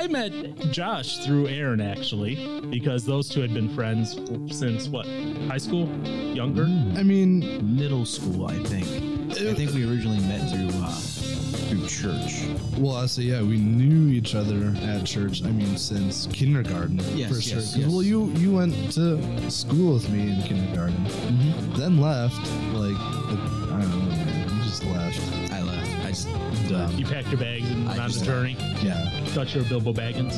I met Josh through Aaron actually, because those two had been friends since what? High school? Younger? I mean, Middle school, I think. I think we originally met through uh, through church. well, I say yeah, we knew each other at church. I mean, since kindergarten Yes, for yes, sure. 'Cause, yes. Well, you you went to school with me in kindergarten, Mm-hmm. then left. Like, like, I don't know, man. You just left. I left. I just Dumb. You packed your bags and I went on just- uh, the journey. Yeah, Thought you were Bilbo Baggins.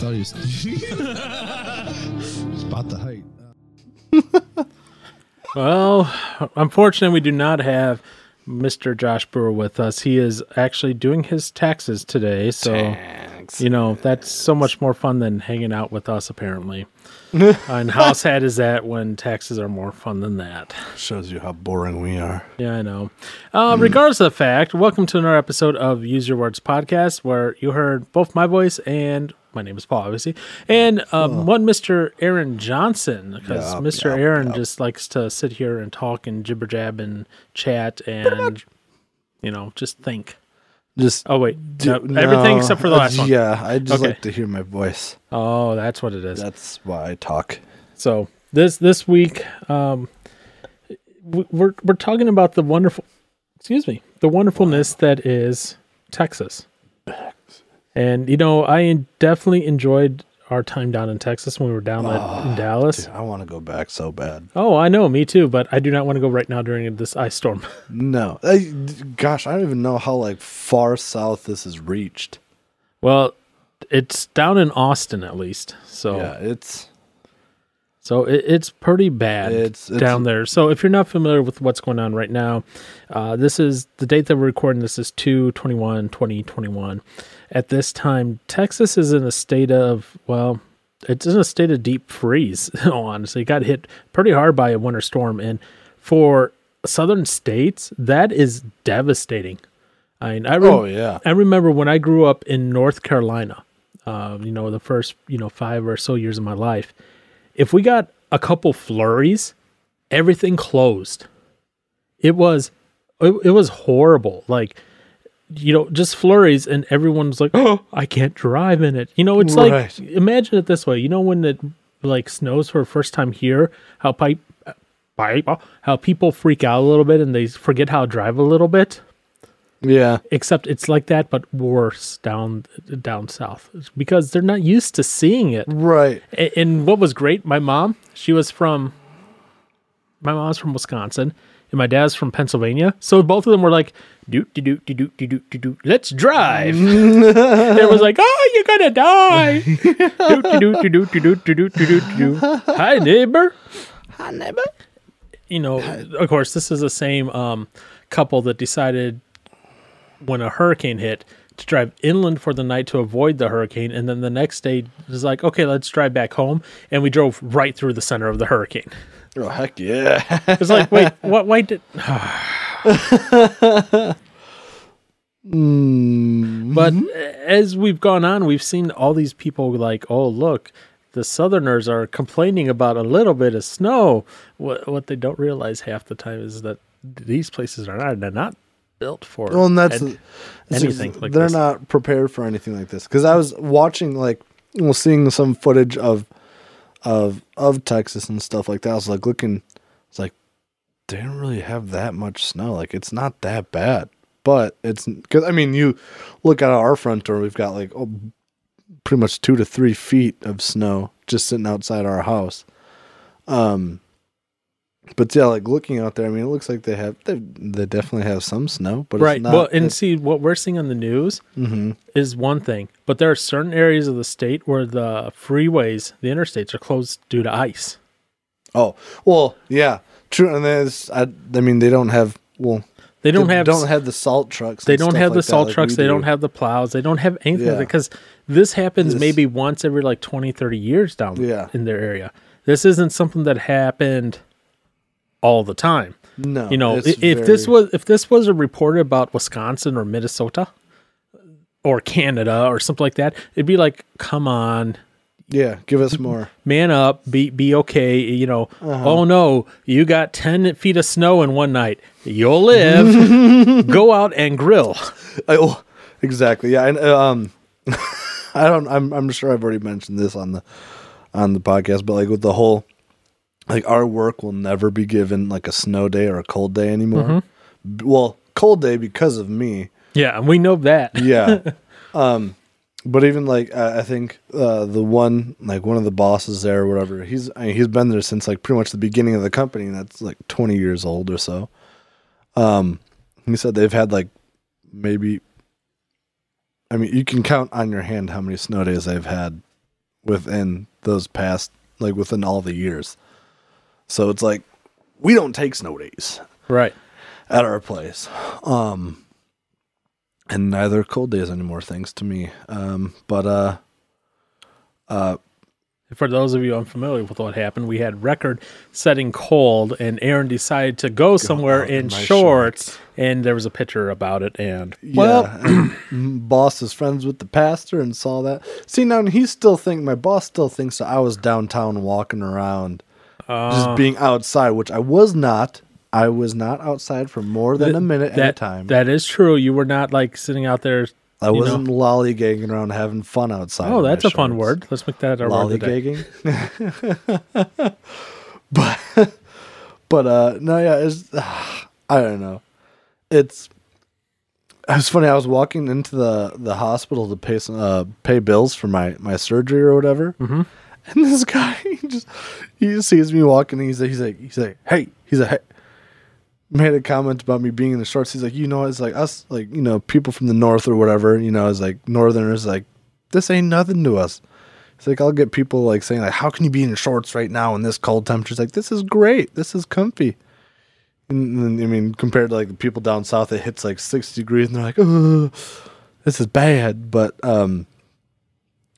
thought he was. Spot the height. Well, unfortunately, we do not have Mr. Josh Brewer with us. He is actually doing his taxes today, so you know that's so much more fun than hanging out with us. Apparently, and how sad is that when taxes are more fun than that? Shows you how boring we are. Yeah, I know. Uh, regardless of the fact, welcome to another episode of Use Your Words podcast, where you heard both my voice and my name is Paul, obviously, and um, one Mr. Aaron Johnson, because Yup, Mr. yup, Aaron yup. just likes to sit here and talk and jibber jab and chat and you know just think. Just Oh wait, do- no, everything no, except for the last one. Yeah, I just Okay. like to hear my voice. Oh, that's what it is. That's why I talk. So this this week, um, we're we're talking about the wonderful, excuse me, the wonderfulness that is Texas. And you know, I definitely enjoyed our time down in Texas when we were down at- in Dallas. Dude, I want to go back so bad. Oh, I know, me too. But I do not want to go right now during this ice storm. No, I, gosh, I don't even know how like far south this is reached. well, it's down in Austin at least. So Yeah, it's So it, it's pretty bad It's- it's- down there. So if you're not familiar with what's going on right now, uh, this is the date that we're recording. This is 2 21 2021. At this time, Texas is in a state of, well, it's in a state of deep freeze, honestly. It got hit pretty hard by a winter storm. And for southern states, that is devastating. I mean, I rem- oh yeah, I remember when I grew up in North Carolina, uh, you know, the first, you know, five or so years of my life, if we got a couple flurries, everything closed. It was, it, it was horrible. Like, you know, just flurries, and everyone's like, "Oh, I can't drive in it." You know, it's Right. like imagine it this way. You know, when it like snows for the first time here, how pipe, pipe, how people freak out a little bit and they forget how to drive a little bit yeah. except it's like that but worse down down south because they're not used to seeing it Right. A- and what was great my mom she was from my mom's from wisconsin and my dad's from pennsylvania so both of them were like do do do do do do do do let's drive it was like oh you're gonna die do do do do do do do do do do hi neighbor Hi, neighbor. you know, of course, this is the same um, couple that decided when a hurricane hit to drive inland for the night to avoid the hurricane, and then the next day was like, okay, let's drive back home, and we drove right through the center of the hurricane. Oh heck yeah. It's like, wait, what? Why did? mm, But as we've gone on, we've seen all these people like, oh, look, the Southerners are complaining about a little bit of snow. What what they don't realize half the time is that these places are not they're not built for well, and that's ed- anything like they're this. not prepared for anything like this. Because I was watching like, well, seeing some footage of, of of Texas and stuff like that. I was like looking, it's like they don't really have that much snow. Like it's not that bad. But it's because I mean, you look at our front door. We've got like oh, pretty much two to three feet of snow just sitting outside our house. Um, but yeah, like looking out there, I mean, it looks like they have they they definitely have some snow, but right. It's not, well, and see what we're seeing on the news hmm is one thing, but there are certain areas of the state where the freeways, the interstates, are closed due to ice. Oh well, yeah, true. And there's, I, I mean, they don't have well, They don't have don't have the salt trucks. they don't have the like that salt like trucks we they don't have the plows they don't have anything Yeah. because this happens This- maybe once every like 20 30 years down Yeah. in their area this isn't something that happened all the time no. you know if this was if this was a report about wisconsin or minnesota or canada or something like that it'd be like come on yeah, give us more. man up be be okay you know Uh-huh. oh no you got 10 feet of snow in one night you'll live go out and grill I, oh, exactly. Yeah, and um, I don't. I'm I'm sure I've already mentioned this on the on the podcast, but like with the whole like our work will never be given like a snow day or a cold day anymore. B- Well, cold day because of me. Yeah, and we know that. Yeah. um, but even like I I think uh, the one like one of the bosses there or whatever, he's I mean, he's been there since like pretty much the beginning of the company, and that's like 20 years old or so. Um, he said they've had like maybe. I mean, you can count on your hand how many snow days they've had within those past, like within all the years. So it's like we don't take snow days Right. at our place. Um and neither cold days anymore, thanks to me. Um but uh uh For those of you unfamiliar with what happened, we had record setting cold, and Aaron decided to go somewhere in in shorts, and there was a picture about it. And well well, boss is friends with the pastor and saw that. See now he still think my boss still thinks that I was downtown walking around uh, just being outside, which I was not. I was not outside for more than a minute at a that time. that is true. You were not like sitting out there. I wasn't lollygagging around having fun outside. Oh, that's a fun word. Let's make that our word lollygagging. but but uh no yeah it's I don't know. It's it was funny. I was walking into the the hospital to pay some uh pay bills for my my surgery or whatever. Mm-hmm. And this guy he just he sees me walking and he's like he's like he's like hey he's like hey made a comment about me being in the shorts. He's like, you know, it's like us, like you know, people from the north or whatever. You know, it's like northerners, like this ain't nothing to us. It's like I'll get people like saying like, how can you be in shorts right now in this cold temperature? It's like this is great. This is comfy. And, I mean, compared to like the people down south, it hits like sixty degrees, and they're like, oh, this is bad. But um,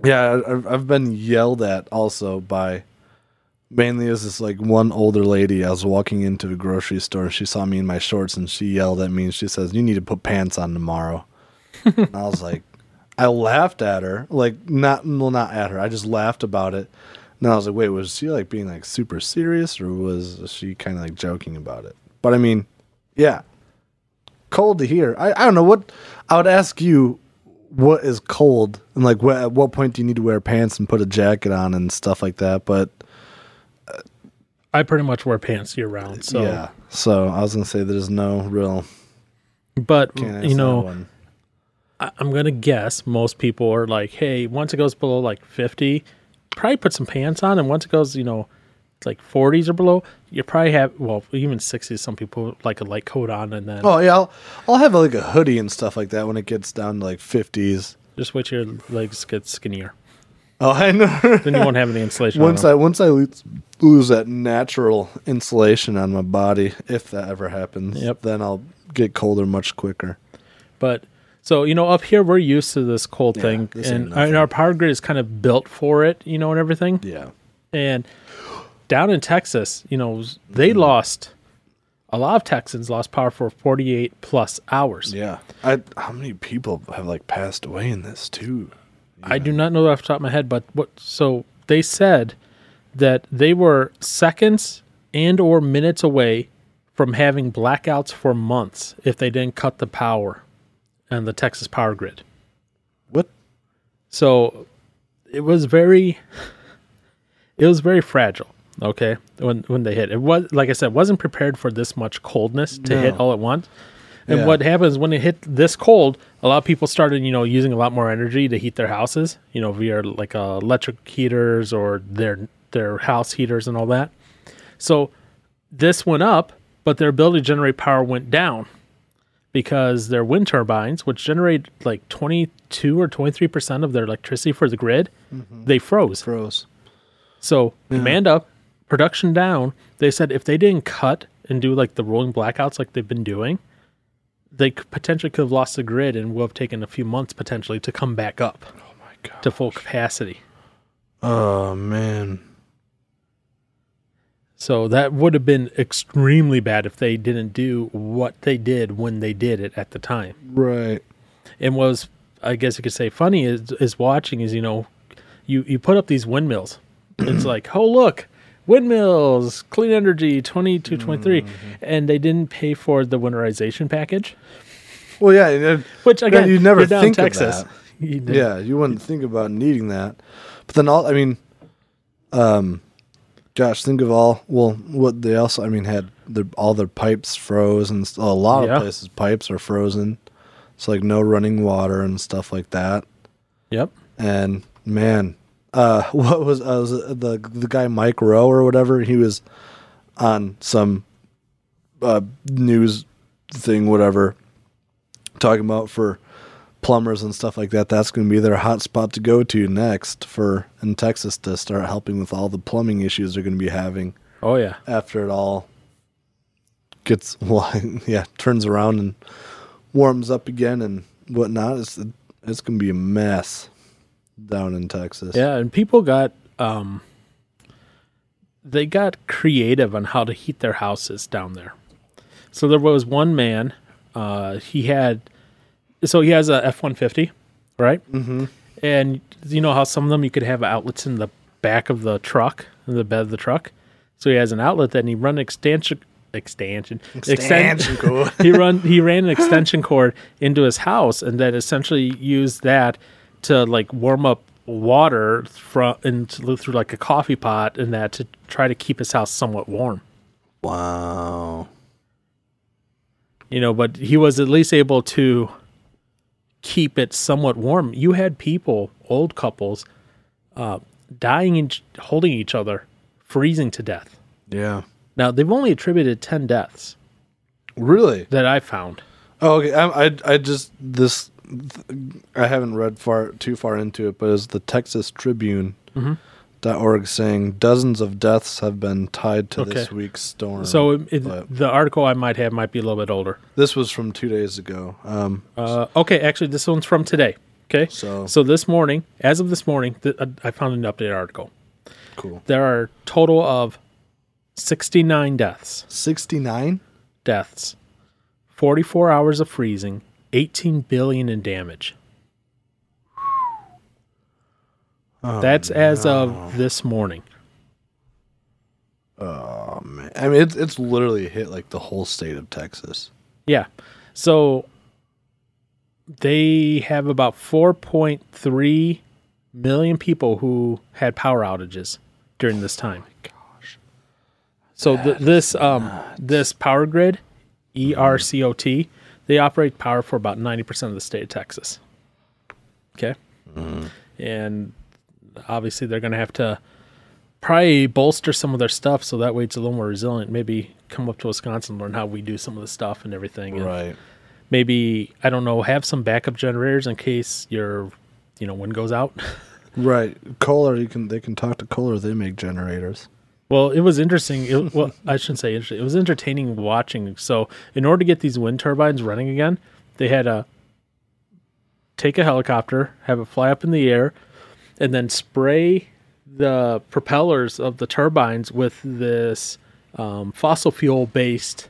yeah, I've I've been yelled at also by mainly as this like one older lady. I was walking into a grocery store. She saw me in my shorts and she yelled at me and she says, "You need to put pants on tomorrow." and I was like, I laughed at her, like not well, not at her. I just laughed about it. And I was like, wait, was she like being like super serious or was she kind of like joking about it? But I mean, yeah, cold to hear. I I don't know what I would ask you. What is cold and like what, at what point do you need to wear pants and put a jacket on and stuff like that? But uh, I pretty much wear pants year round. So, yeah. So I was gonna say there's no real. but you know. I, I'm gonna guess most people are like, hey, once it goes below like 50, probably put some pants on, and once it goes, you know, like 40s or below, you probably have well, even 60s. Some people like a light coat on, and then Oh yeah, I'll, I'll have like a hoodie and stuff like that when it gets down to like 50s. just wait till your legs get skinnier. Oh, I know. Then you won't have any insulation. on once. I once I lose, lose that natural insulation on my body, if that ever happens, Yep. then I'll get colder much quicker. But so you know, up here we're used to this cold Yeah, thing, this and, and our power grid is kind of built for it, you know, and everything. Yeah. And down in Texas, you know, they mm-hmm. lost a lot of Texans lost power for 48 plus hours. Yeah. I how many people have like passed away in this too? I do not know off the top of my head, but what so they said that they were seconds and or minutes away from having blackouts for months if they didn't cut the power and the Texas power grid. What? So it was very it was very fragile, okay? When when they hit. It was like I said, wasn't prepared for this much coldness to hit all at once. And Yeah. what happens when it hit this cold, a lot of people started, you know, using a lot more energy to heat their houses, you know, via like uh, electric heaters or their their house heaters and all that. So this went up, but their ability to generate power went down because their wind turbines, which generate like 22 or 23% of their electricity for the grid, they froze. Froze. So demand up, production down. They said if they didn't cut and do like the rolling blackouts like they've been doing, they could potentially could have lost the grid and will have taken a few months potentially to come back up Oh my god. to full capacity. Oh man. So that would have been extremely bad if they didn't do what they did when they did it at the time. Right. and was I guess you could say funny is is watching is you know you you put up these windmills. it's like oh look windmills clean energy 22 23 and they didn't pay for the winterization package Well, yeah. and- which again you never think Texas of that. You Yeah, you wouldn't think about needing that. But then all I mean, um, gosh, think of all well what they also I mean had their all their pipes froze and a lot Yeah. of places pipes are frozen. It's like no running water and stuff like that. Yep. And man, uh, what was uh, was the the guy Mike Rowe or whatever? He was on some uh, news thing, whatever, talking about for plumbers and stuff like that. That's going to be their hot spot to go to next for in Texas to start helping with all the plumbing issues they're going to be having Oh yeah. after it all gets well, yeah, turns around and warms up again and whatnot. It's it's going to be a mess down in Texas. Yeah, and people got um they got creative on how to heat their houses down there. So there was one man, uh he had so he has a F150, right? Mm-hmm. And you know how some of them you could have outlets in the back of the truck, in the bed of the truck. So he has an outlet that and he run an extension extension Extension cord. he run he ran an extension cord into his house and then essentially used that to like warm up water from into through like a coffee pot and that to try to keep his house somewhat warm. Wow. You know, but he was at least able to keep it somewhat warm. You had people, old couples, uh, dying and holding each other, freezing to death. Yeah. Now they've only attributed ten deaths Really? that I found. Oh, okay. I, I, I just this. I haven't read far too far into it, but it's the Texas Tribune. Mm-hmm. Dot org saying dozens of deaths have been tied to this week's storm. So it, it- the article I might have might be a little bit older. this was from two days ago. Um, Uh, okay, actually, this one's from today. Okay, So- so this morning, as of this morning, th- uh, I found an updated article. cool. There are total of sixty nine deaths. Sixty nine. Deaths, forty four hours of freezing, eighteen billion in damage. That's as of this morning. Oh man. I mean, it's it's literally hit like the whole state of Texas. Yeah. So they have about 4.3 million people who had power outages during this time. gosh. So th- this um this power grid, ERCOT, they operate power for about 90% of the state of Texas. Okay? Mm-hmm. And obviously they're going to have to probably bolster some of their stuff so that way it's a little more resilient. Maybe come up to Wisconsin, learn how we do some of the stuff and everything. and Right. Maybe I don't know, have some backup generators in case your, you know, wind goes out. Right. Kohler, you can they can talk to Kohler. They make generators. Well, it was interesting. It, well, I shouldn't say interesting. It was entertaining watching. So, in order to get these wind turbines running again, they had to take a helicopter, have it fly up in the air, and then spray the propellers of the turbines with this um, fossil fuel based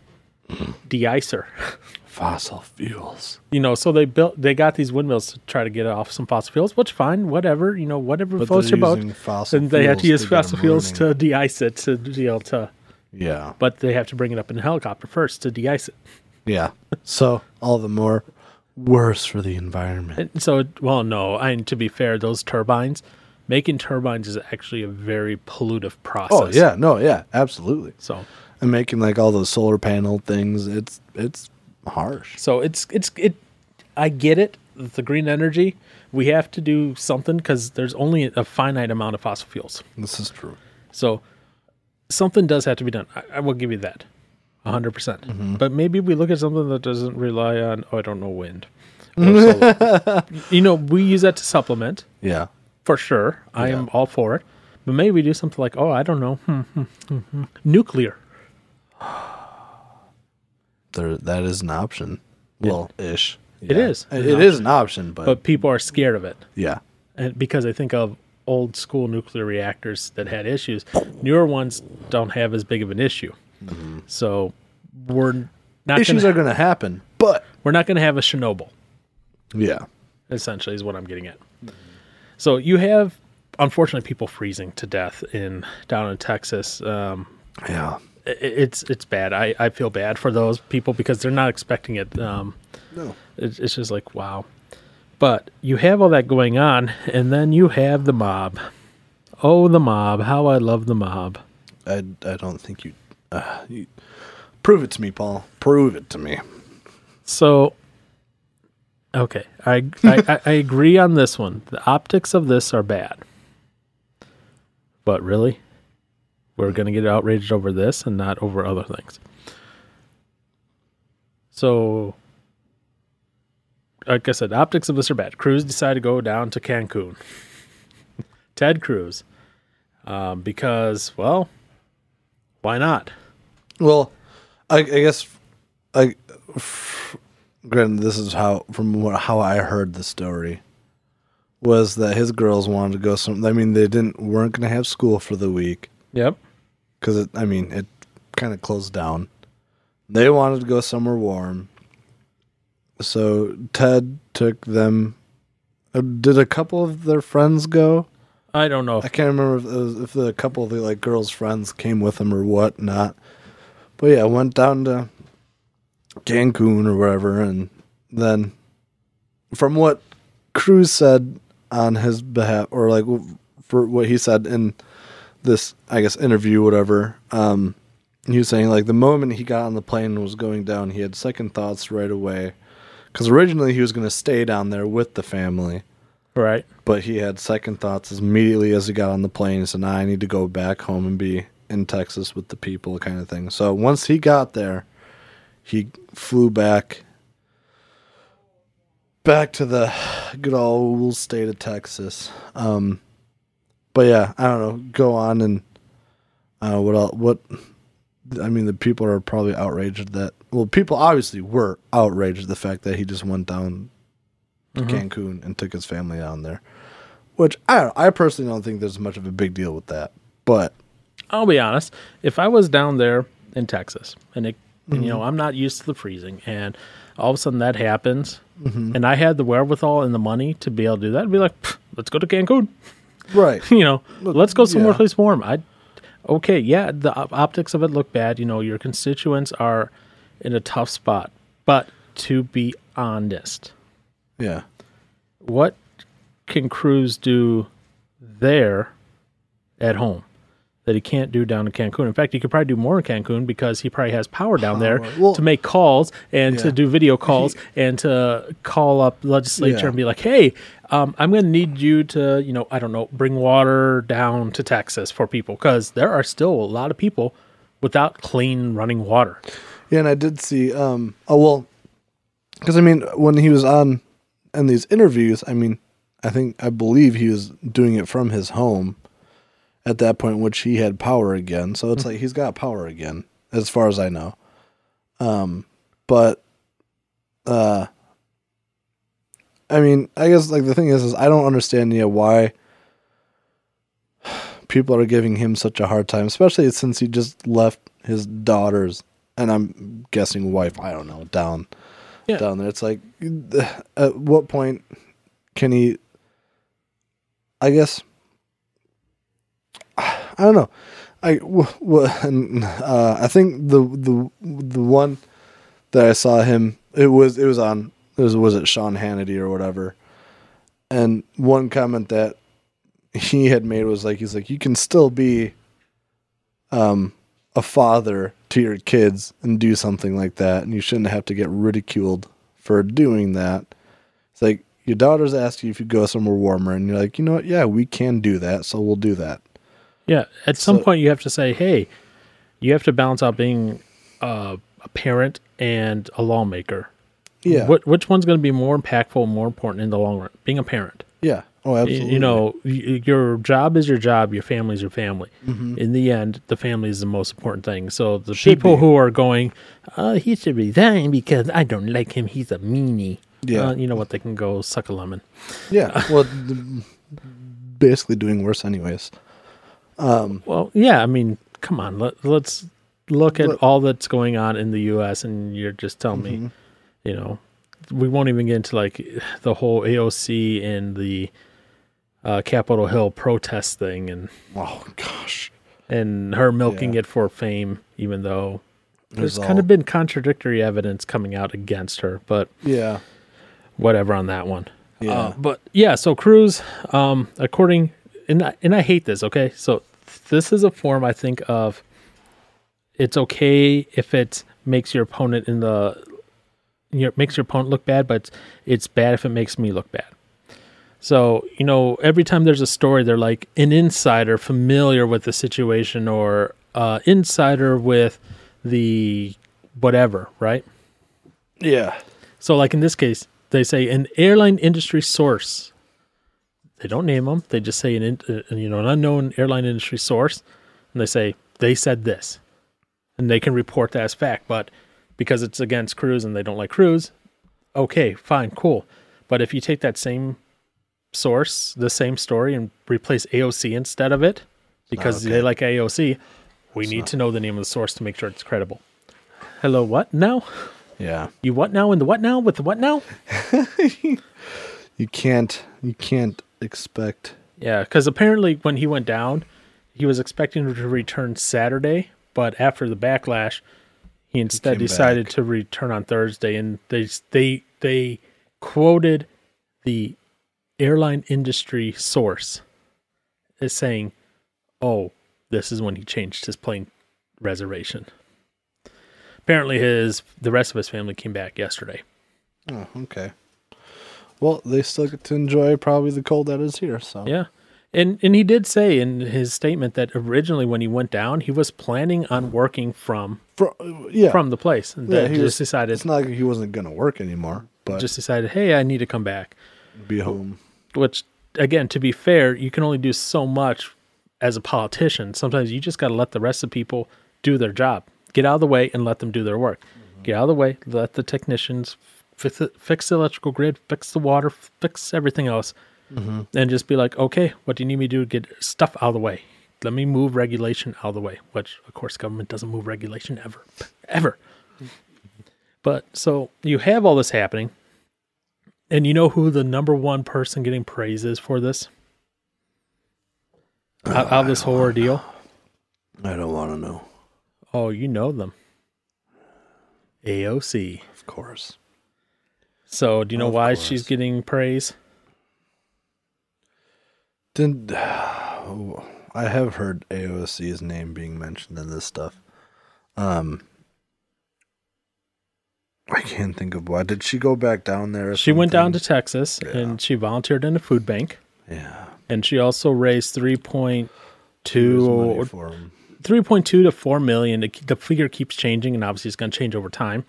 de-icer. Fossil fuels. You know, so they built, they got these windmills to try to get off some fossil fuels, which fine, whatever. You know, whatever But floats your boat. And they had to use to fossil fuels to de-ice it to be able to Yeah. but they have to bring it up in a helicopter first to de-ice it. Yeah. So all the more worse for the environment. And so, well, no, I mean, to be fair, those turbines, making turbines is actually a very pollutive process. Oh yeah, no, yeah, absolutely. So, And making like all those solar panel things, it's it's harsh. so it's it's it. I get it. The green energy, we have to do something because there's only a finite amount of fossil fuels. This is true. So, something does have to be done. I, I will give you that, hundred percent. Mm-hmm. But maybe we look at something that doesn't rely on. Oh, I don't know, wind. You know, we use that to supplement. Yeah. for sure. I am all for it. But maybe we do something like, oh, I don't know, nuclear. There that is an option. Well, ish. It is It an is an option, but, But people are scared of it, yeah. and because I think of old school nuclear reactors that had issues. Newer ones don't have as big of an issue. So we're not Issues gonna, are going to happen, but we're not going to have a Chernobyl. yeah. essentially is what I'm getting at. So you have unfortunately people freezing to death in down in Texas. Um, Yeah. It's it's bad. I, I feel bad for those people because they're not expecting it. Um, No. it's, it's just like wow. But you have all that going on, and then you have the mob. Oh, the mob! How I love the mob. I, I don't think you, uh, you. Prove it to me, Paul. Prove it to me. So, okay, I I- I agree on this one. The optics of this are bad. But really, we're gonna get outraged over this and not over other things. So, like I said, optics of this are bad. Cruz decided to go down to Cancun. Ted Cruz, um, because well, why not? Well, I, I guess, I, f- granted, this is how from what, how I heard the story was that his girls wanted to go some. I mean, they didn't weren't going to have school for the week Yep. Because it. I mean, it kind of closed down. They wanted to go somewhere warm, so Ted took them. uh, Did a couple of their friends go? I don't know. I can't remember if, was, if the couple of the like girls' friends came with them or what not. But yeah, went down to Cancun or wherever, and then from what Cruz said on his behalf, or like for what he said in this, I guess interview, whatever. Um, he was saying like the moment he got on the plane and was going down, he had second thoughts right away, because originally he was going to stay down there with the family right. but he had second thoughts as immediately as he got on the plane. He said, nah, I need to go back home and be in Texas with the people, kind of thing. So once he got there, he flew back back to the good old state of Texas. Um, but yeah, I don't know. Go on and uh, what else? What I mean, the people are probably outraged that. Well, people obviously were outraged at the fact that he just went down to mm-hmm. Cancun and took his family down there. Which I don't, I personally don't think there's much of a big deal with that. But I'll be honest. If I was down there in Texas and it, and, you know, mm-hmm. I'm not used to the freezing, and all of a sudden that happens, mm-hmm. and I had the wherewithal and the money to be able to do that, I'd be like, let's go to Cancun. Right, you know, let's go somewhere yeah. place warm. I, okay, yeah, the op- optics of it look bad. You know, your constituents are in a tough spot, but to be honest, yeah, what can Cruz do there at home that he can't do down in Cancun? In fact, he could probably do more in Cancun because he probably has power down there Well- to make calls and to do video calls and to call up legislature Yeah. and be like, "Hey, um, I'm going to need you to, you know, I don't know, bring water down to Texas for people because there are still a lot of people without clean running water." yeah. And I did see. Um. Oh well, because I mean, when he was on in these interviews, I mean, I think I believe he was doing it from his home at that point, which he had power again. So it's like he's got power again, as far as I know. Um, but uh, I mean, I guess like the thing is, is I don't understand yeah why people are giving him such a hard time, especially since he just left his daughters and I'm guessing wife. I don't know down Yeah. down there. It's like at what point can he? I guess I don't know. I w- w- uh, I think the the the one that I saw him it was it was on it was was it Sean Hannity or whatever, and one comment that he had made was like he's like you can still be um a father to your kids and do something like that and you shouldn't have to get ridiculed for doing that. It's like your daughters ask you if you go somewhere warmer and you're like, you know what, yeah, we can do that, so we'll do that. Yeah, at some So- point you have to say, "Hey, you have to balance out being uh, a parent and a lawmaker. Yeah. What which one's going to be more impactful, more important in the long run? Being a parent. Yeah. Oh, absolutely. You know, y- your job is your job. Your family is your family. Mm-hmm. In the end, the family is the most important thing. So the Should people be. who are going, uh, he should resign because I don't like him. He's a meanie. Yeah. Uh, you know what? They can go suck a lemon. Yeah. Well, basically doing worse, anyways. Well, yeah. I mean, come on. Let, let's look at Look- all that's going on in the U.S. and you're just telling Mm-hmm. me, you know, we won't even get into like the whole AOC and the uh, Capitol Hill protest thing and Oh gosh. and her milking Yeah. it for fame, even though there's There's kind of been contradictory evidence coming out against her. But Yeah. whatever on that one. Yeah. Uh, but yeah, so Cruz, um, according and I, and I hate this. Okay, so this is a form I think of. It's okay if it makes your opponent in the, your makes your opponent look bad, but it's, it's bad if it makes me look bad. So you know, every time there's a story, they're like an insider familiar with the situation or uh, insider with the whatever, right? yeah. So, like in this case, they say an airline industry source. They don't name them. They just say an, in, uh, you know an unknown airline industry source, and they say they said this, and they can report that as fact. But because it's against Cruz and they don't like Cruz, okay, fine, cool. But if you take that same source, the same story, and replace AOC instead of it, because okay. they like AOC, we need to know the name of the source to make sure it's credible. Hello, what now? Yeah. You what now? In the what now? With the what now? You can't you can't expect Yeah, because apparently when he went down, he was expecting to return Saturday, but after the backlash, he instead came decided back. to return on Thursday, and they they they quoted the airline industry source as saying, "Oh, this is when he changed his plane reservation." Apparently, his the rest of his family came back yesterday. Oh, okay. Well, they still get to enjoy probably the cold that is here. So Yeah. And and he did say in his statement that originally when he went down, he was planning on working from Fro- yeah, from the place. And yeah, then he just was- decided It's not like he wasn't gonna work anymore, but just decided, hey, I need to come back. be home. Which again, to be fair, you can only do so much as a politician. Sometimes you just gotta let the rest of people do their job. Get out of the way and let them do their work. Get out of the way, let the technicians fix the, fix the electrical grid, fix the water, fix everything else. Mm-hmm. and just be like, okay, what do you need me to do get stuff out of the way? Let me move regulation out of the way, which of course government doesn't move regulation ever, ever. But so you have all this happening, and you know who the number one person getting praise is for this? Out, out of this whole ordeal? I don't want to know. Oh, you know them. AOC. Of course. So do you know Of why course. she's getting praise? Didn't I have heard AOC's name being mentioned in this stuff? Um, I can't think of why. Did she go back down there? She went down to? Texas Yeah. and she volunteered in a food bank. yeah. and she also raised three point two, three point two to four million. The figure keeps changing, and obviously it's going to change over time.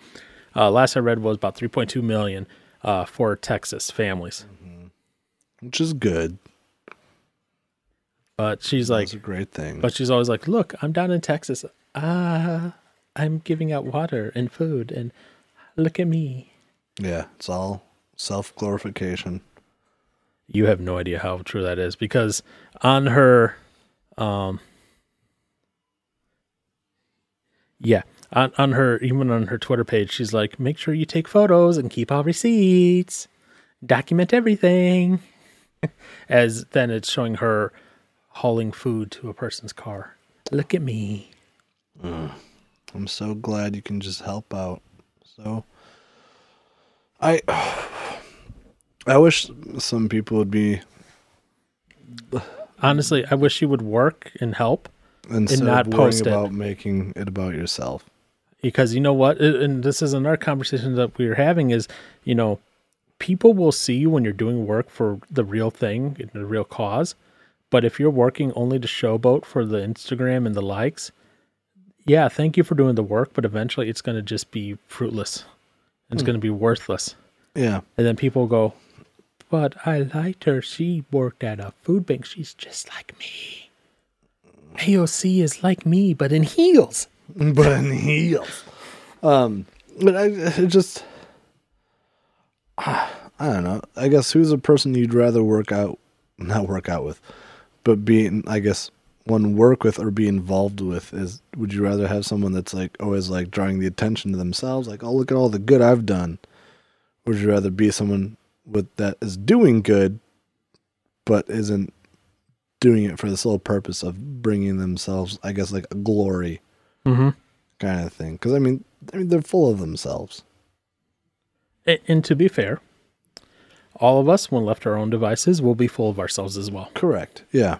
Uh, last I read was about three point two million uh, for Texas families. which is good. But she's like, That's a great thing. but she's always like, look, I'm down in Texas. Ah, I'm giving out water and food, and look at me. yeah, it's all self glorification. You have no idea how true that is because on her, um, yeah, on on her even on her Twitter page, she's like, make sure you take photos and keep all receipts, document everything. As then it's showing her hauling food to a person's car. Look at me. I'm so glad you can just help out. So I I wish some people would be Honestly, I wish you would work and help instead not of worrying post it. about making it about yourself. Because you know what? And this is another conversation that we're having is you know people will see you when you're doing work for the real thing the real cause. But if you're working only to showboat for the instagram and the likes yeah thank you for doing the work but eventually it's going to just be fruitless. It's hmm. going to be worthless. Yeah. and then people go but i liked her. She worked at a food bank. She's just like me. Aoc is like me but in heels but in heels. Um, but I just, I don't know. I guess who's a person you'd rather work out, not work out with, but being, I guess, one work with or be involved with is. Would you rather have someone that's like always like drawing the attention to themselves, like, oh look at all the good I've done, or would you rather be someone with that is doing good, but isn't doing it for the sole purpose of bringing themselves, I guess, like a glory mm-hmm kind of thing. Because I mean, I mean, they're full of themselves. and, and to be fair, all of us, when left to our own devices, will be full of ourselves as well. Correct. Yeah.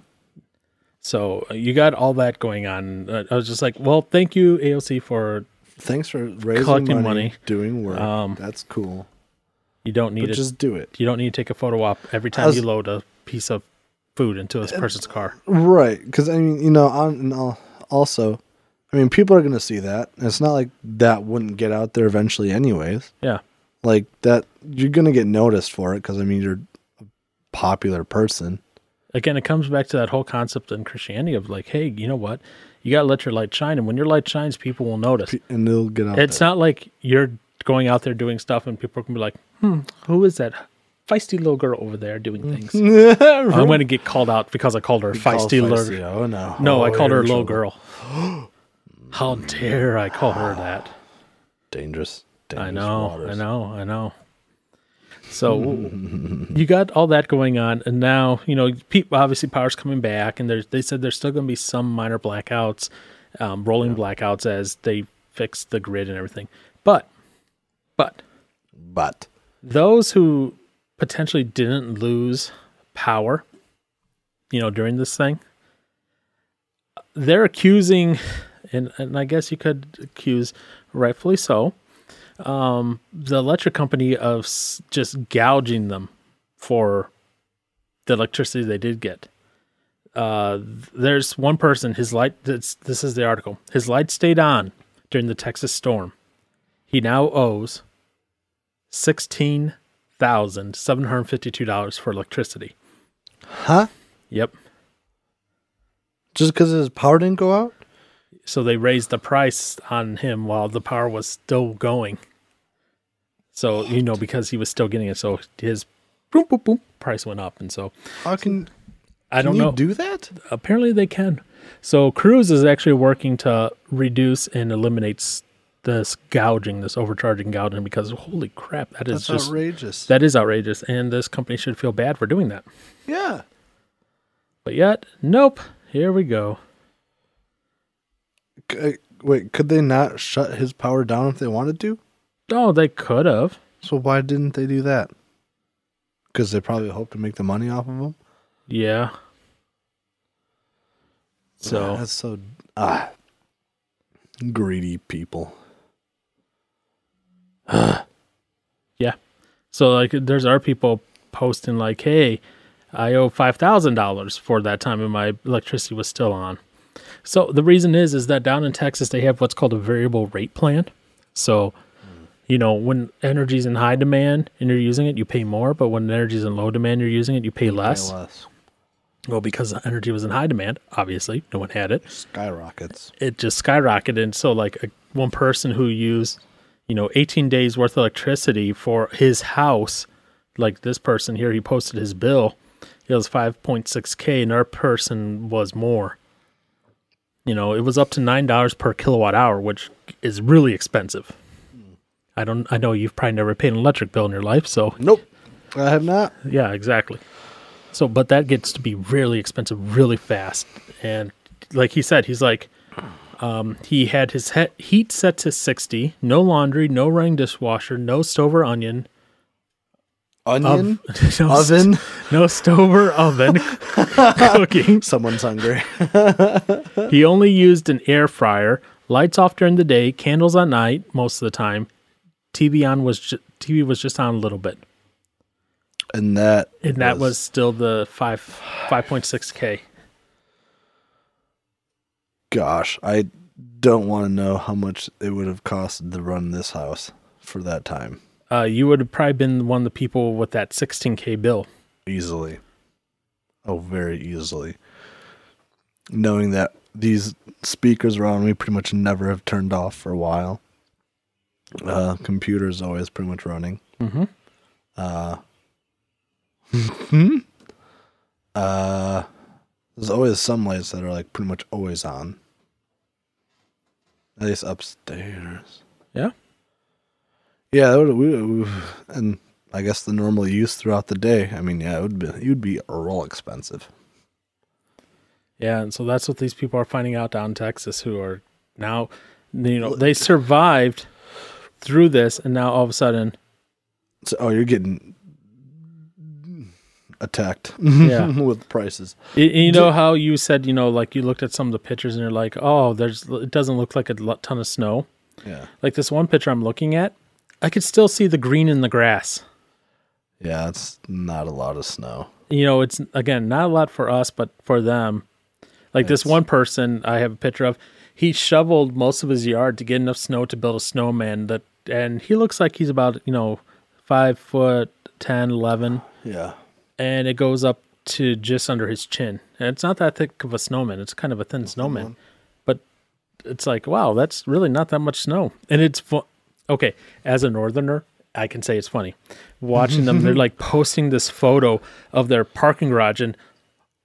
So uh, you got all that going on. Uh, I was just like, well, thank you, AOC, for Thanks for raising Collecting money, money. doing work. Um, That's cool. you don't need to just do it. you don't need to take a photo op every time As- you load a piece of food into a person's car. Right. Because, I mean, you know, al- also, I mean, people are going to see that. It's not like that wouldn't get out there eventually, anyways. Yeah. Like, that, you're going to get noticed for it because, I mean, you're a popular person. Again, it comes back to that whole concept in Christianity of like, hey, you know what? You got to let your light shine. And when your light shines, people will notice. And they'll get out It's there. not like you're going out there doing stuff and people can be like, hmm, who is that feisty little girl over there doing things? I'm going to get called out because I called her a feisty little feisty. Oh, no. No, Oh, I called her a little trouble. girl. How dare I call her that? Dangerous. dangerous I know, waters. I know, I know. So you got all that going on, and now you know, obviously, power's coming back, and they said there's still going to be some minor blackouts, um, rolling blackouts as they fix the grid and everything. But, but But, those who potentially didn't lose power, you know, during this thing, they're accusing, and, and I guess you could accuse, rightfully so, um, the electric company of s- just gouging them for the electricity they did get. Uh, there's one person, his light, this, this is the article, his light stayed on during the Texas storm. He now owes sixteen thousand seven hundred fifty-two dollars for electricity. huh? Yep. Just because his power didn't go out? So they raised the price on him while the power was still going. So you know because he was still getting it, so his boom boom boom price went up, and so How can, I don't can you know. do that? Apparently they can. So Cruz is actually working to reduce and eliminate this gouging, this overcharging gouging, because holy crap, that is That's just outrageous. that is outrageous, and this company should feel bad for doing that. yeah. But yet, nope. Here we go. Uh, Wait, could they not shut his power down if they wanted to? Oh, they could have. So why didn't they do that? Because they probably hope to make the money off of him. Yeah. So that's so ah greedy people. Yeah. So like there's our people posting like, "Hey, I owe five thousand dollars for that time, and my electricity was still on." So the reason is is that down in Texas they have what's called a variable rate plan. So, you know, when energy's in high demand and you're using it, you pay more. But when energy's in low demand, you're using it, you pay less. Pay less. Well, because the energy was in high demand, obviously no one had it. Skyrockets. it just skyrocketed. And so, like a, one person who used, you know, 18 days worth of electricity for his house, like this person here, he posted his bill. It was 5.6k, and our person was more. You know, it was up to nine dollars per kilowatt hour, which is really expensive. I don't. I know you've probably never paid an electric bill in your life, so Nope. I have not. yeah, exactly. So, but that gets to be really expensive really fast. And like he said, he's like, um, he had his he- heat set to 60, no laundry, no running dishwasher, no stove or onion. Onion Of, no, st- oven. no stove or oven cooking. Someone's hungry. He only used an air fryer, lights off during the day, candles at night most of the time. TV on was ju- TV was just on a little bit. and that And that was still the 5 5.6k. gosh, I don't want to know how much it would have cost to run this house for that time. Uh, you would have probably been one of the people with that 16k bill. Easily. Oh, very easily. Knowing that these speakers around me pretty much never have turned off for a while. Uh, computer's always pretty much running. Mm-hmm. Uh, uh, there's always some lights that are like pretty much always on. At least upstairs. Yeah. Yeah, that would, we, and I guess the normal use throughout the day. I mean, yeah, it would be it would be real expensive. Yeah, and so that's what these people are finding out down in Texas, who are now, you know, they survived through this, and now all of a sudden, So, oh, you're getting attacked Yeah. with prices. Y- You know how you said, you know, like you looked at some of the pictures and you're like, oh, there's it doesn't look like a ton of snow. Yeah. Like this one picture I'm looking at, I could still see the green in the grass. Yeah, it's not a lot of snow. You know, it's again not a lot for us, but for them. Like this one person I have a picture of, he shoveled most of his yard to get enough snow to build a snowman that and he looks like he's about, you know, five foot 10, 11, Yeah. and it goes up to just under his chin. And it's not that thick of a snowman. It's kind of a thin snowman. But it's like, wow, that's really not that much snow. And it's fu- okay, as a northerner, I can say it's funny. Watching them, they're like posting this photo of their parking garage and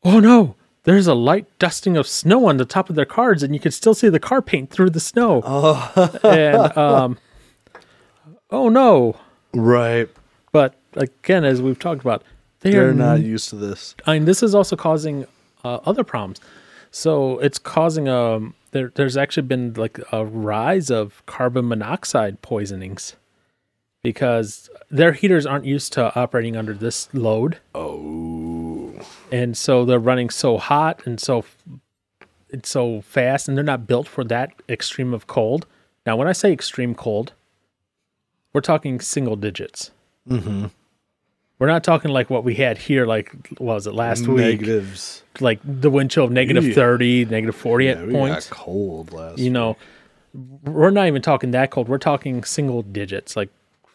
oh no, there's a light dusting of snow on the top of their cars and you can still see the car paint through the snow. Oh. and um oh no. Right. But again, as we've talked about, they They're are not used to this. I mean, this is also causing uh, other problems. So it's causing um there. There's actually been like a rise of carbon monoxide poisonings because their heaters aren't used to operating under this load, Oh. and so they're running so hot and so it's so fast, and they're not built for that extreme of cold. Now, when I say extreme cold, we're talking single digits. Mm-hmm. We're not talking like what we had here, like what was it last week? Negatives. like the wind chill of negative Yeah. 30, negative 40 Yeah, at we points. cold last. You know, we're not even talking that cold. We're talking single digits, like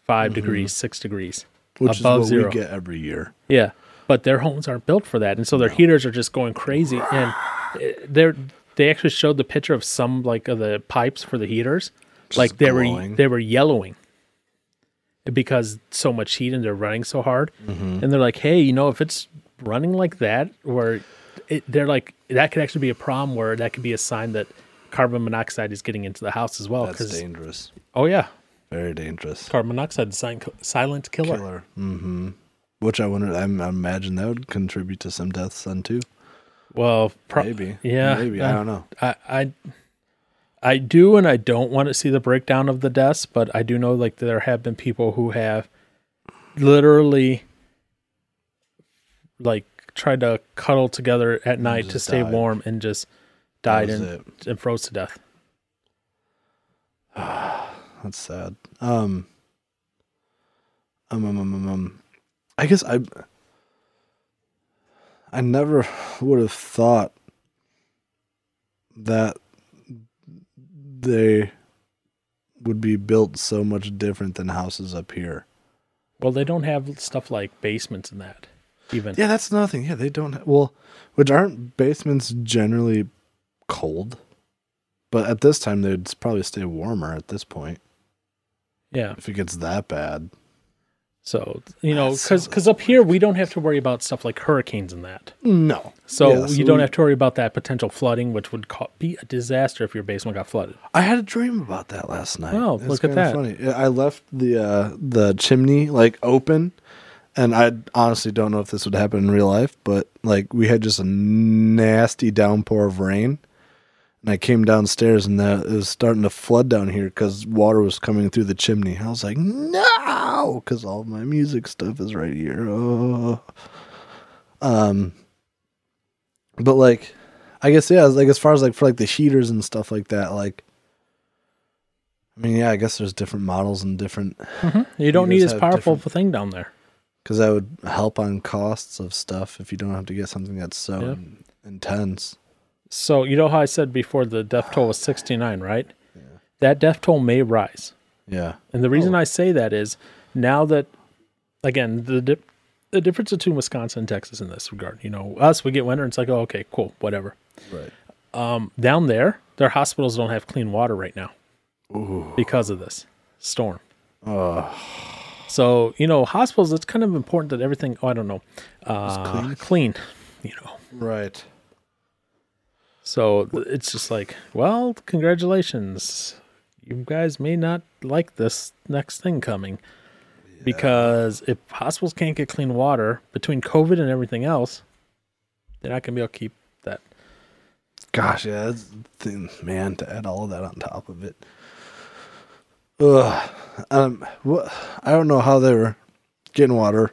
5 degrees, six degrees. Mm-hmm. which above is what zero. we get every year. Yeah. But their homes aren't built for that. And so their heaters are just going crazy. And uh, they're, they actually showed the picture of some like of the pipes for the heaters. like they were, they were yellowing because so much heat and they're running so hard. Mm-hmm. And they're like, hey, you know, if it's running like that, where it, they're like, that could actually be a problem where that could be a sign that carbon monoxide is getting into the house as well. That's dangerous. oh, yeah, Very dangerous. carbon monoxide silent killer. Killer. Mm-hmm. Which I wonder. I, I imagine that would contribute to some deaths then too. Well, pro- Maybe. Yeah. Maybe. uh, I don't know. I, I I do and I don't want to see the breakdown of the deaths, but I do know like there have been people who have literally like tried to cuddle together at night to stay died. warm and just died and, it. and froze to death. That's sad. Um. Um, um, um, um, um. I guess I. I never would have thought that they would be built so much different than houses up here. Well, they don't have stuff like basements and that. Even Yeah, that's nothing. Yeah, they don't. ha- Well, which aren't basements generally cold? But at this time, they'd probably stay warmer at this point yeah. if it gets that bad. So you know, That's because up here we don't have to worry about stuff like hurricanes and that. No. So Yeah, so you don't we- have to worry about that potential flooding, which would ca- be a disaster if your basement got flooded. I had a dream about that last night. Oh, It's look at that. Funny. I left the uh, the chimney like open, and I honestly don't know if this would happen in real life, but like we had just a nasty downpour of rain, and I came downstairs and that it was starting to flood down here because water was coming through the chimney. I was like, no, because all my music stuff is right here. Oh. Um, but like, I guess yeah, like as far as like for like the heaters and stuff like that, like. I mean, yeah, I guess there's different models and different You don't need as powerful different- of a thing down there. because that would help on costs of stuff if you don't have to get something that's so in- intense. So you know how I said before the death toll was 69, right? Yeah. That death toll may rise. Yeah, And the reason I say that is now that, again, the dip, the difference between Wisconsin and Texas in this regard, you know, us, we get winter, and it's like, oh, okay, cool, whatever. right. Um, down there, their hospitals don't have clean water right now Ooh, because of this storm. oh, So, you know, hospitals, it's kind of important that everything, oh, I don't know, uh, clean? clean, you know. right. So it's just like, well, congratulations. You guys may not like this next thing coming because if hospitals can't get clean water between COVID and everything else, they're not going to be able to keep that. Gosh, yeah, that's man. To add all of that on top of it. Ugh. Um. What? I don't know how they were getting water.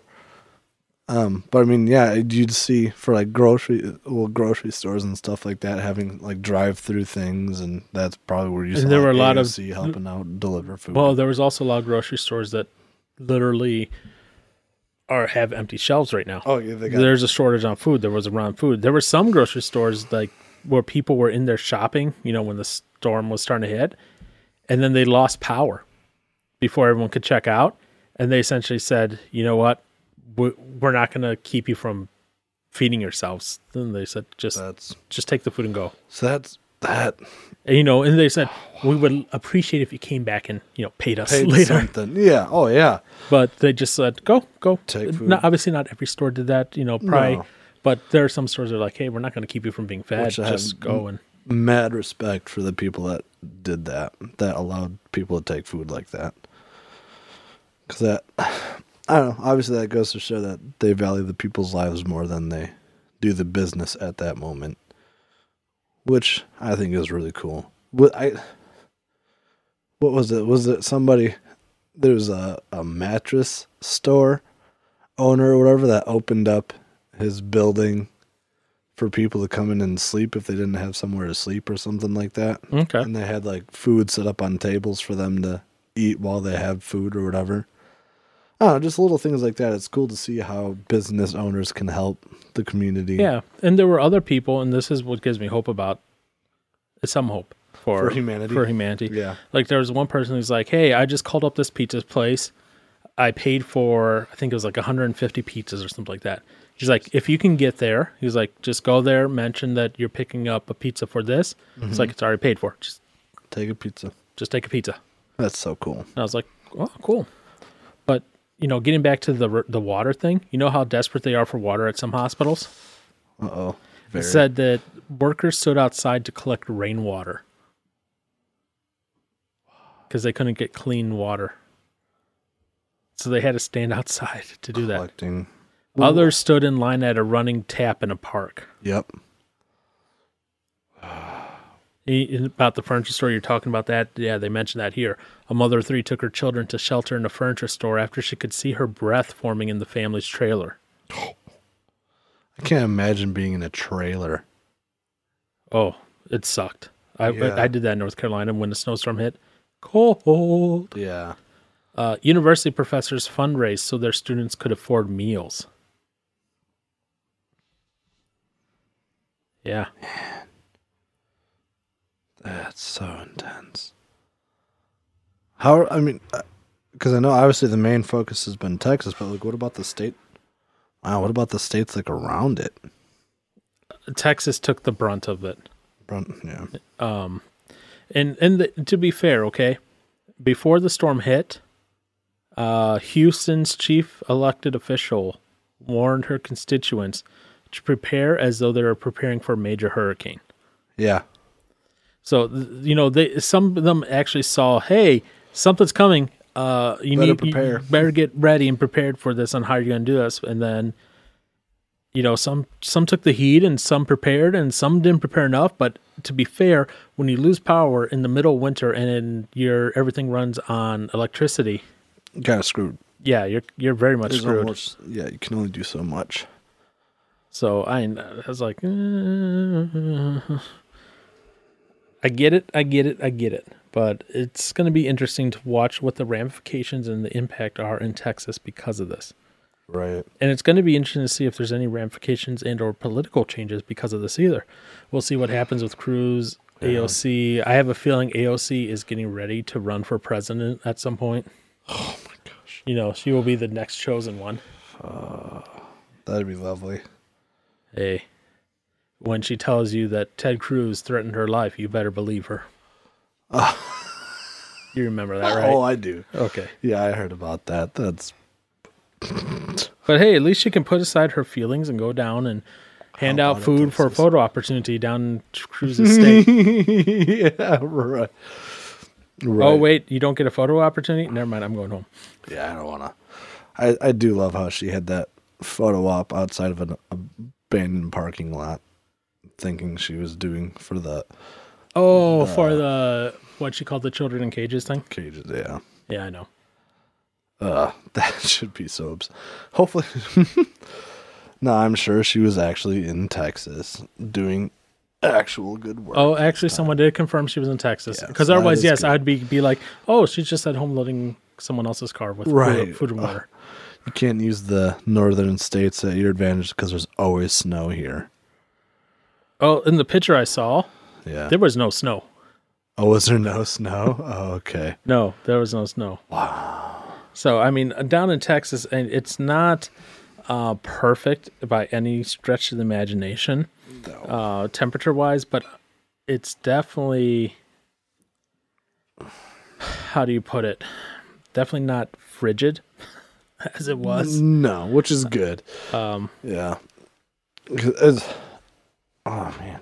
Um, but I mean, yeah, you'd see for like grocery, well, grocery stores and stuff like that having like drive-through things, and that's probably where you And there were a like, lot of- helping out deliver food. Well, there was also a lot of grocery stores that literally are have empty shelves right now. oh yeah, they got There's a shortage on food. There was around food. There were some grocery stores like where people were in there shopping, you know, when the storm was starting to hit, and then they lost power before everyone could check out, and they essentially said, you know what, we're not going to keep you from feeding yourselves. Then they said, just that's just take the food and go. so that's that And, you know, and they said we would appreciate if you came back and you know paid us paid later. something. Yeah. Oh yeah. But they just said, go, go. Take food. Not, obviously, not every store did that, you know, probably. No. But there are some stores that are like, hey, we're not going to keep you from being fed. Which Just go and. Mad respect for the people that did that. That allowed people to take food like that. Because that, I don't know. Obviously, that goes to show that they value the people's lives more than they do the business at that moment, which I think is really cool. What I, what was it? Was it somebody? There was a a mattress store owner or whatever that opened up his building for people to come in and sleep if they didn't have somewhere to sleep or something like that. Okay. And they had like food set up on tables for them to eat while they have food or whatever. I don't know, just little things like that. It's cool to see how business owners can help the community. Yeah. And there were other people, and this is what gives me hope about some hope for, For humanity. For humanity. Yeah. Like there was one person who's like, "Hey, I just called up this pizza place. I paid for I think it was like 150 pizzas or something like that." He's like, "If you can get there, he's like, just go there, mention that you're picking up a pizza for this. It's mm-hmm. like it's already paid for. Just Take a pizza. just take a pizza." That's so cool. And I was like, "Oh, cool." You know, getting back to the the water thing, you know how desperate they are for water at some hospitals. Uh oh. It said that workers stood outside to collect rainwater because they couldn't get clean water. So they had to stand outside to do that. collecting. Others stood in line at a running tap in a park. Yep. About the furniture store, you're talking about that. Yeah, they mentioned that here. A mother of three took her children to shelter in a furniture store after she could see her breath forming in the family's trailer. I can't imagine being in a trailer. Oh, it sucked. I Yeah. I did that in North Carolina when the snowstorm hit. Cold. Yeah. Uh, university professors fundraised so their students could afford meals. Yeah. That's so intense. How, I mean, because I know obviously the main focus has been Texas, but like, what about the state? Wow, what about the states like around it? Texas took the brunt of it. Brunt, yeah. Um, and and the, to be fair, okay, before the storm hit, uh, Houston's chief elected official warned her constituents to prepare as though they were preparing for a major hurricane. Yeah. So you know, they some of them actually saw, hey, something's coming. Uh, you Better need you prepare. better get ready and prepared for this on how you're going to do this. And then, you know, some some took the heat and some prepared and some didn't prepare enough. But to be fair, when you lose power in the middle of winter and your everything runs on electricity, Kind of screwed. yeah, you're you're very much There's screwed. almost- yeah, you can only do so much. So I, I was like, uh, I get it, I get it, I get it. But it's going to be interesting to watch what the ramifications and the impact are in Texas because of this. Right. And it's going to be interesting to see if there's any ramifications and or political changes because of this either. We'll see what happens with Cruz, AOC. I have a feeling AOC is getting ready to run for president at some point. Oh my gosh. You know, she will be the next chosen one. Uh, that'd be lovely. Hey, when she tells you that Ted Cruz threatened her life, you better believe her. you remember that, right? Oh, I do. okay. Yeah, I heard about that. That's But hey, at least she can put aside her feelings and go down and hand How out food for a photo opportunity down in Cruz's state. yeah, right. Oh, right. Oh, wait, you don't get a photo opportunity? Never mind, I'm going home. Yeah, I don't want to. I, I do love how she had that photo op outside of an abandoned parking lot, thinking she was doing for that. Oh, for the what she called the children in cages thing? cages. Yeah. Yeah, I know. Uh, that should be so. Obs- Hopefully, no. I'm sure she was actually in Texas doing actual good work. Oh, actually, someone did confirm she was in Texas. Because that otherwise, yes, good. I'd be be like, oh, she's just at home loading someone else's car with Right. food, food and water. you can't use the northern states at your advantage because there's always snow here. Oh, in the picture I saw, Yeah. there was no snow. oh, was there no snow? Oh, okay. No, there was no snow. Wow. So I mean, down in Texas, and it's not uh, perfect by any stretch of the imagination, uh, temperature wise, but it's definitely. How do you put it? Definitely not frigid as it was. No, which is good. Um, Yeah. Oh man,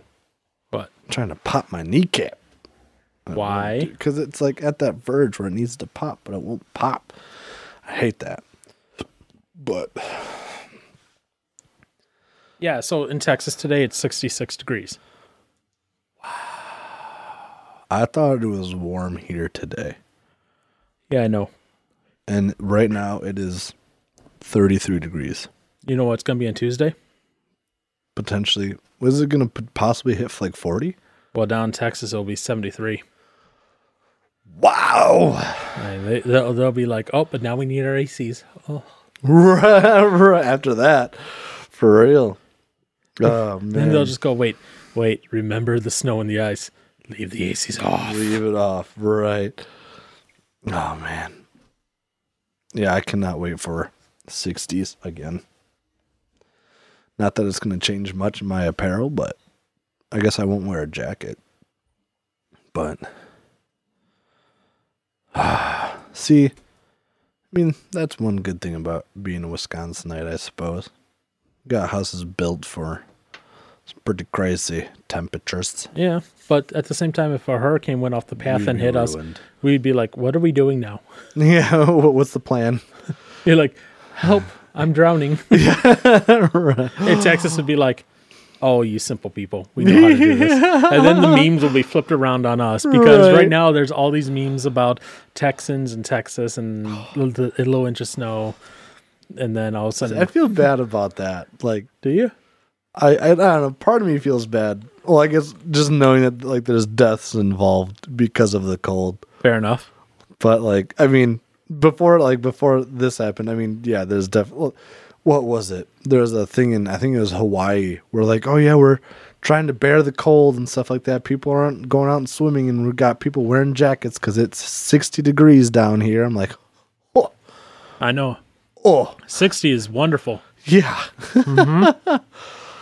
what? I'm trying to pop my kneecap. why? Because it's like at that verge where it needs to pop, but it won't pop. I hate that. But Yeah. So in Texas today, it's sixty-six degrees. Wow. I thought it was warm here today. Yeah, I know. And right now it is 33 degrees. You know what's going to be on Tuesday? Potentially, was it going to possibly hit like 40? Well, down in Texas, it'll be seventy-three. Wow. And they, they'll, they'll be like, oh, but now we need our ACs. Oh. after that, for real. Oh man. Then they'll just go, wait, wait, remember the snow and the ice. Leave the ACs off. leave it off. Right. Oh man. Yeah, I cannot wait for 60s again. Not that it's going to change much in my apparel, but I guess I won't wear a jacket. But ah, see, I mean, that's one good thing about being a Wisconsinite, I suppose. Got houses built for some pretty crazy temperatures. Yeah, but at the same time, if a hurricane went off the path We'd and hit us, we'd be like, what are we doing now? Yeah, what's the plan? You're like, help, I'm drowning. And Texas would be like, oh, you simple people, we know how to do this. And then the memes will be flipped around on us because right, Right. now there's all these memes about Texans and Texas and the the low inch of snow. And then all of a sudden, I feel bad about that. Like, do you? I, I, I don't know. Part of me feels bad. Well, I guess just knowing that like there's deaths involved because of the cold. Fair enough. But like, I mean, before like before this happened, I mean, yeah, there's definitely. What was it? There was a thing in I think it was Hawaii where like, oh yeah, we're trying to bear the cold and stuff like that. People aren't going out and swimming, and we got people wearing jackets because it's 60 degrees down here. I'm like, oh, I know. oh, 60 is wonderful. Yeah. Mm-hmm.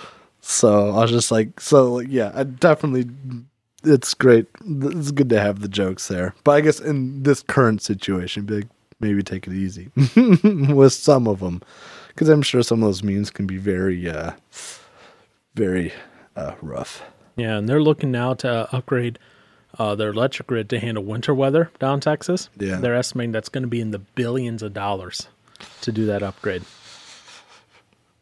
so I was just like, so like, yeah, I definitely, it's great. It's good to have the jokes there. But I guess in this current situation, be like, maybe take it easy with some of them. Because I'm sure some of those memes can be very, uh, very uh, rough. Yeah, and they're looking now to upgrade uh, their electric grid to handle winter weather down in Texas. Yeah. They're estimating that's going to be in the billions of dollars to do that upgrade.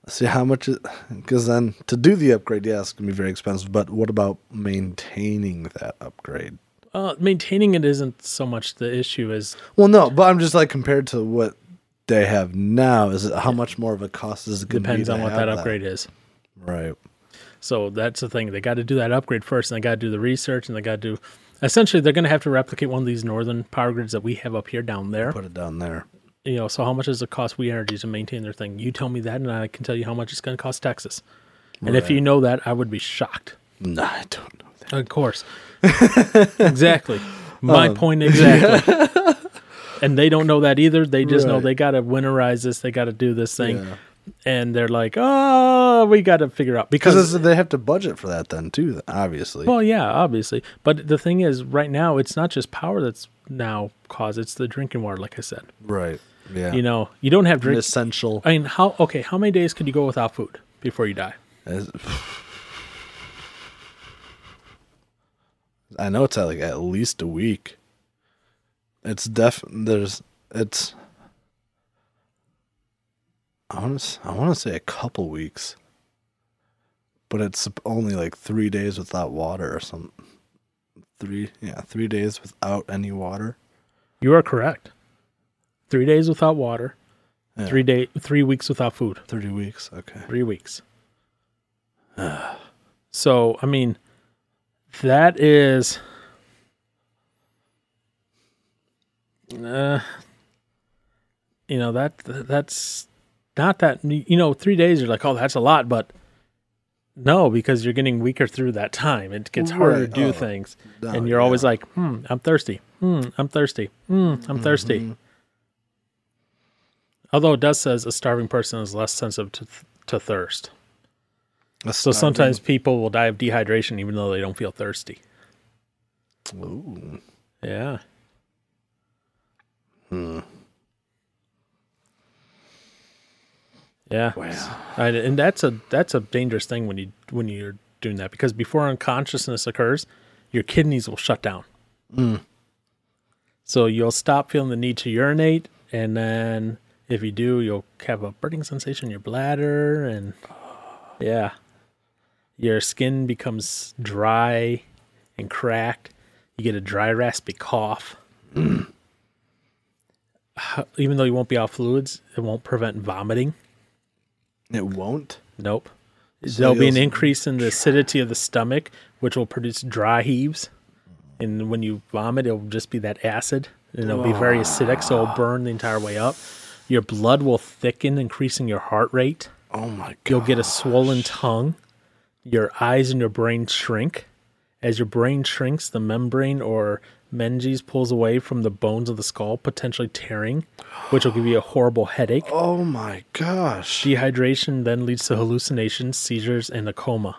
See how much, because then to do the upgrade, yeah, it's going to be very expensive. But what about maintaining that upgrade? Uh, maintaining it isn't so much the issue as Well, no, but I'm just like compared to what they have now. Is it how much more of a cost is it going to be? depends on what that upgrade is. Right. So that's the thing. They got to do that upgrade first, and they got to do the research, and they got to do. Essentially, they're going to have to replicate one of these northern power grids that we have up here down there. Put it down there. You know, so how much does it cost We Energy to maintain their thing? You tell me that, and I can tell you how much it's going to cost Texas. And if you know that, I would be shocked. No, I don't know that. Of course. exactly. My um, point exactly. and they don't know that either. They just know they got to winterize this. They got to do this thing. Yeah. And they're like, oh, we got to figure out. Because they have to budget for that then too. Obviously. well, yeah, obviously. But the thing is, right now, it's not just power that's now caused, it's the drinking water, like I said. right. Yeah. You know, you don't have An drink. essential. I mean, how, okay, how many days could you go without food before you die? As- I know it's at like at least a week. It's def. There's. It's. I want to. I want to say a couple weeks. But it's only like three days without water or some. Three yeah three days without any water. You are correct. Three days without water. Yeah. Three day, three weeks without food. 30 weeks. Okay. Three weeks. so I mean, that is. Uh, you know that that's not that you know three days you're like oh that's a lot but no because you're getting weaker through that time. It gets harder to do Oh, things. no, and you're always like hmm i'm thirsty. Hmm i'm thirsty. Hmm i'm thirsty. Mhm. although it does says a starving person is less sensitive to, to thirst so sometimes people will die of dehydration even though they don't feel thirsty Ooh. yeah Hmm. yeah Wow. I, and that's a that's a dangerous thing when you when you're doing that because before unconsciousness occurs, your kidneys will shut down. Mm. So you'll stop feeling the need to urinate, and then if you do, you'll have a burning sensation in your bladder, and yeah, your skin becomes dry and cracked. You get a dry, raspy cough. Even though you won't be out fluids, it won't prevent vomiting. It won't. Nope. So There'll be an increase in the acidity of the stomach, which will produce dry heaves. And when you vomit, it'll just be that acid, and it'll be very acidic, so it'll burn the entire way up. Your blood will thicken, increasing your heart rate. Oh my god. You'll get a swollen tongue. Your eyes and your brain shrink. As your brain shrinks, the membrane or meninges pulls away from the bones of the skull, potentially tearing, which will give you a horrible headache. Oh my gosh. Dehydration then leads to hallucinations, seizures, and a coma.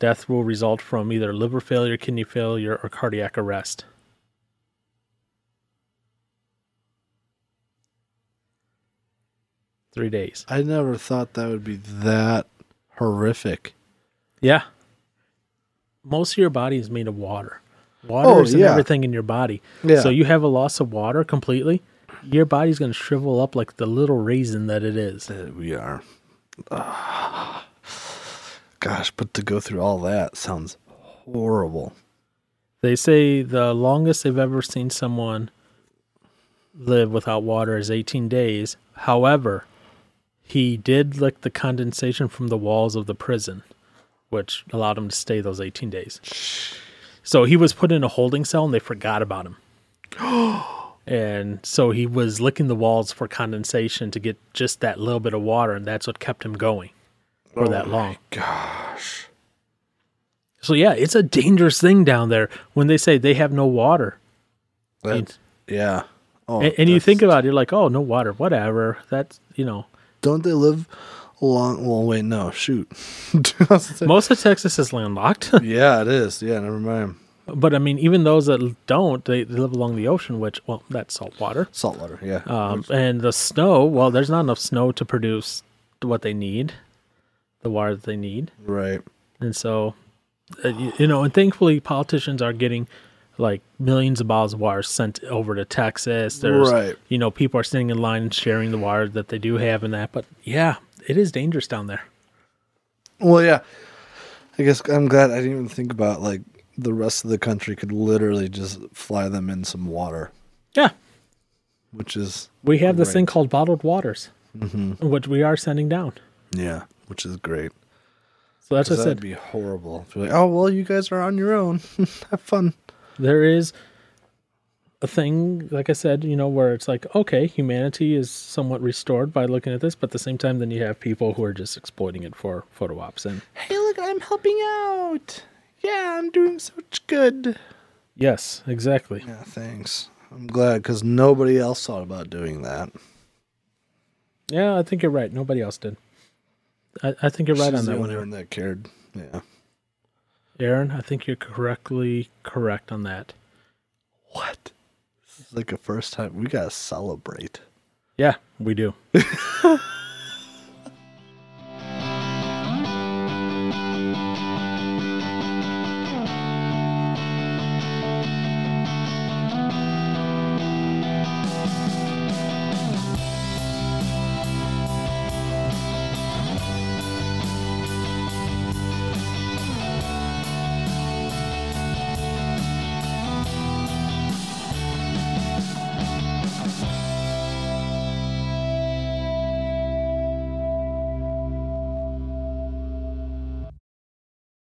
Death will result from either liver failure, kidney failure, or cardiac arrest. Three days. I never thought that would be that horrific. Yeah. Most of your body is made of water. Water Oh, is in yeah. everything in your body. Yeah. So you have a loss of water completely, your body's going to shrivel up like the little raisin that it is. Uh, we are. Ah. gosh, but to go through all that sounds horrible. They say the longest they've ever seen someone live without water is 18 days. However, he did lick the condensation from the walls of the prison, which allowed him to stay those 18 days. So he was put in a holding cell and they forgot about him. and so he was licking the walls for condensation to get just that little bit of water, and that's what kept him going for that oh long. Gosh. So yeah, it's a dangerous thing down there when they say they have no water. That, yeah. Oh, and, and you think about it, you're like, oh, no water, whatever. That's you know, don't they live along? Well, wait, no, shoot. most of Texas is landlocked, yeah, it is. Yeah, never mind. but I mean, even those that don't, they, they live along the ocean, which well, that's salt water. Saltwater. Yeah. Um, and the snow, well, there's not enough snow to produce what they need, the water that they need, right. and so uh, you, you know, and thankfully politicians are getting like millions of bottles of water sent over to Texas. There's Right. you know, people are standing in line and sharing the water that they do have in that. But yeah, it is dangerous down there. Well, yeah. I guess I'm glad I didn't even think about like the rest of the country could literally just fly them in some water, Yeah, which is we have this thing called bottled waters, Mm-hmm. which we are sending down. yeah, which is great. So that's what I that'd said. be horrible. Like, oh well, you guys are on your own. Have fun. There is a thing, like I said, you know, where it's like, okay, humanity is somewhat restored by looking at this, but at the same time, then you have people who are just exploiting it for photo ops. And Hey, look, I'm helping out. Yeah, I'm doing such good. yes, exactly. Yeah, thanks. I'm glad because nobody else thought about doing that. Yeah, I think you're right. Nobody else did. I, I think you're right She's on that one, one that cared. Yeah. Aaron. I think you're correctly correct on that. What? Is like a first time. We gotta celebrate. Yeah, we do.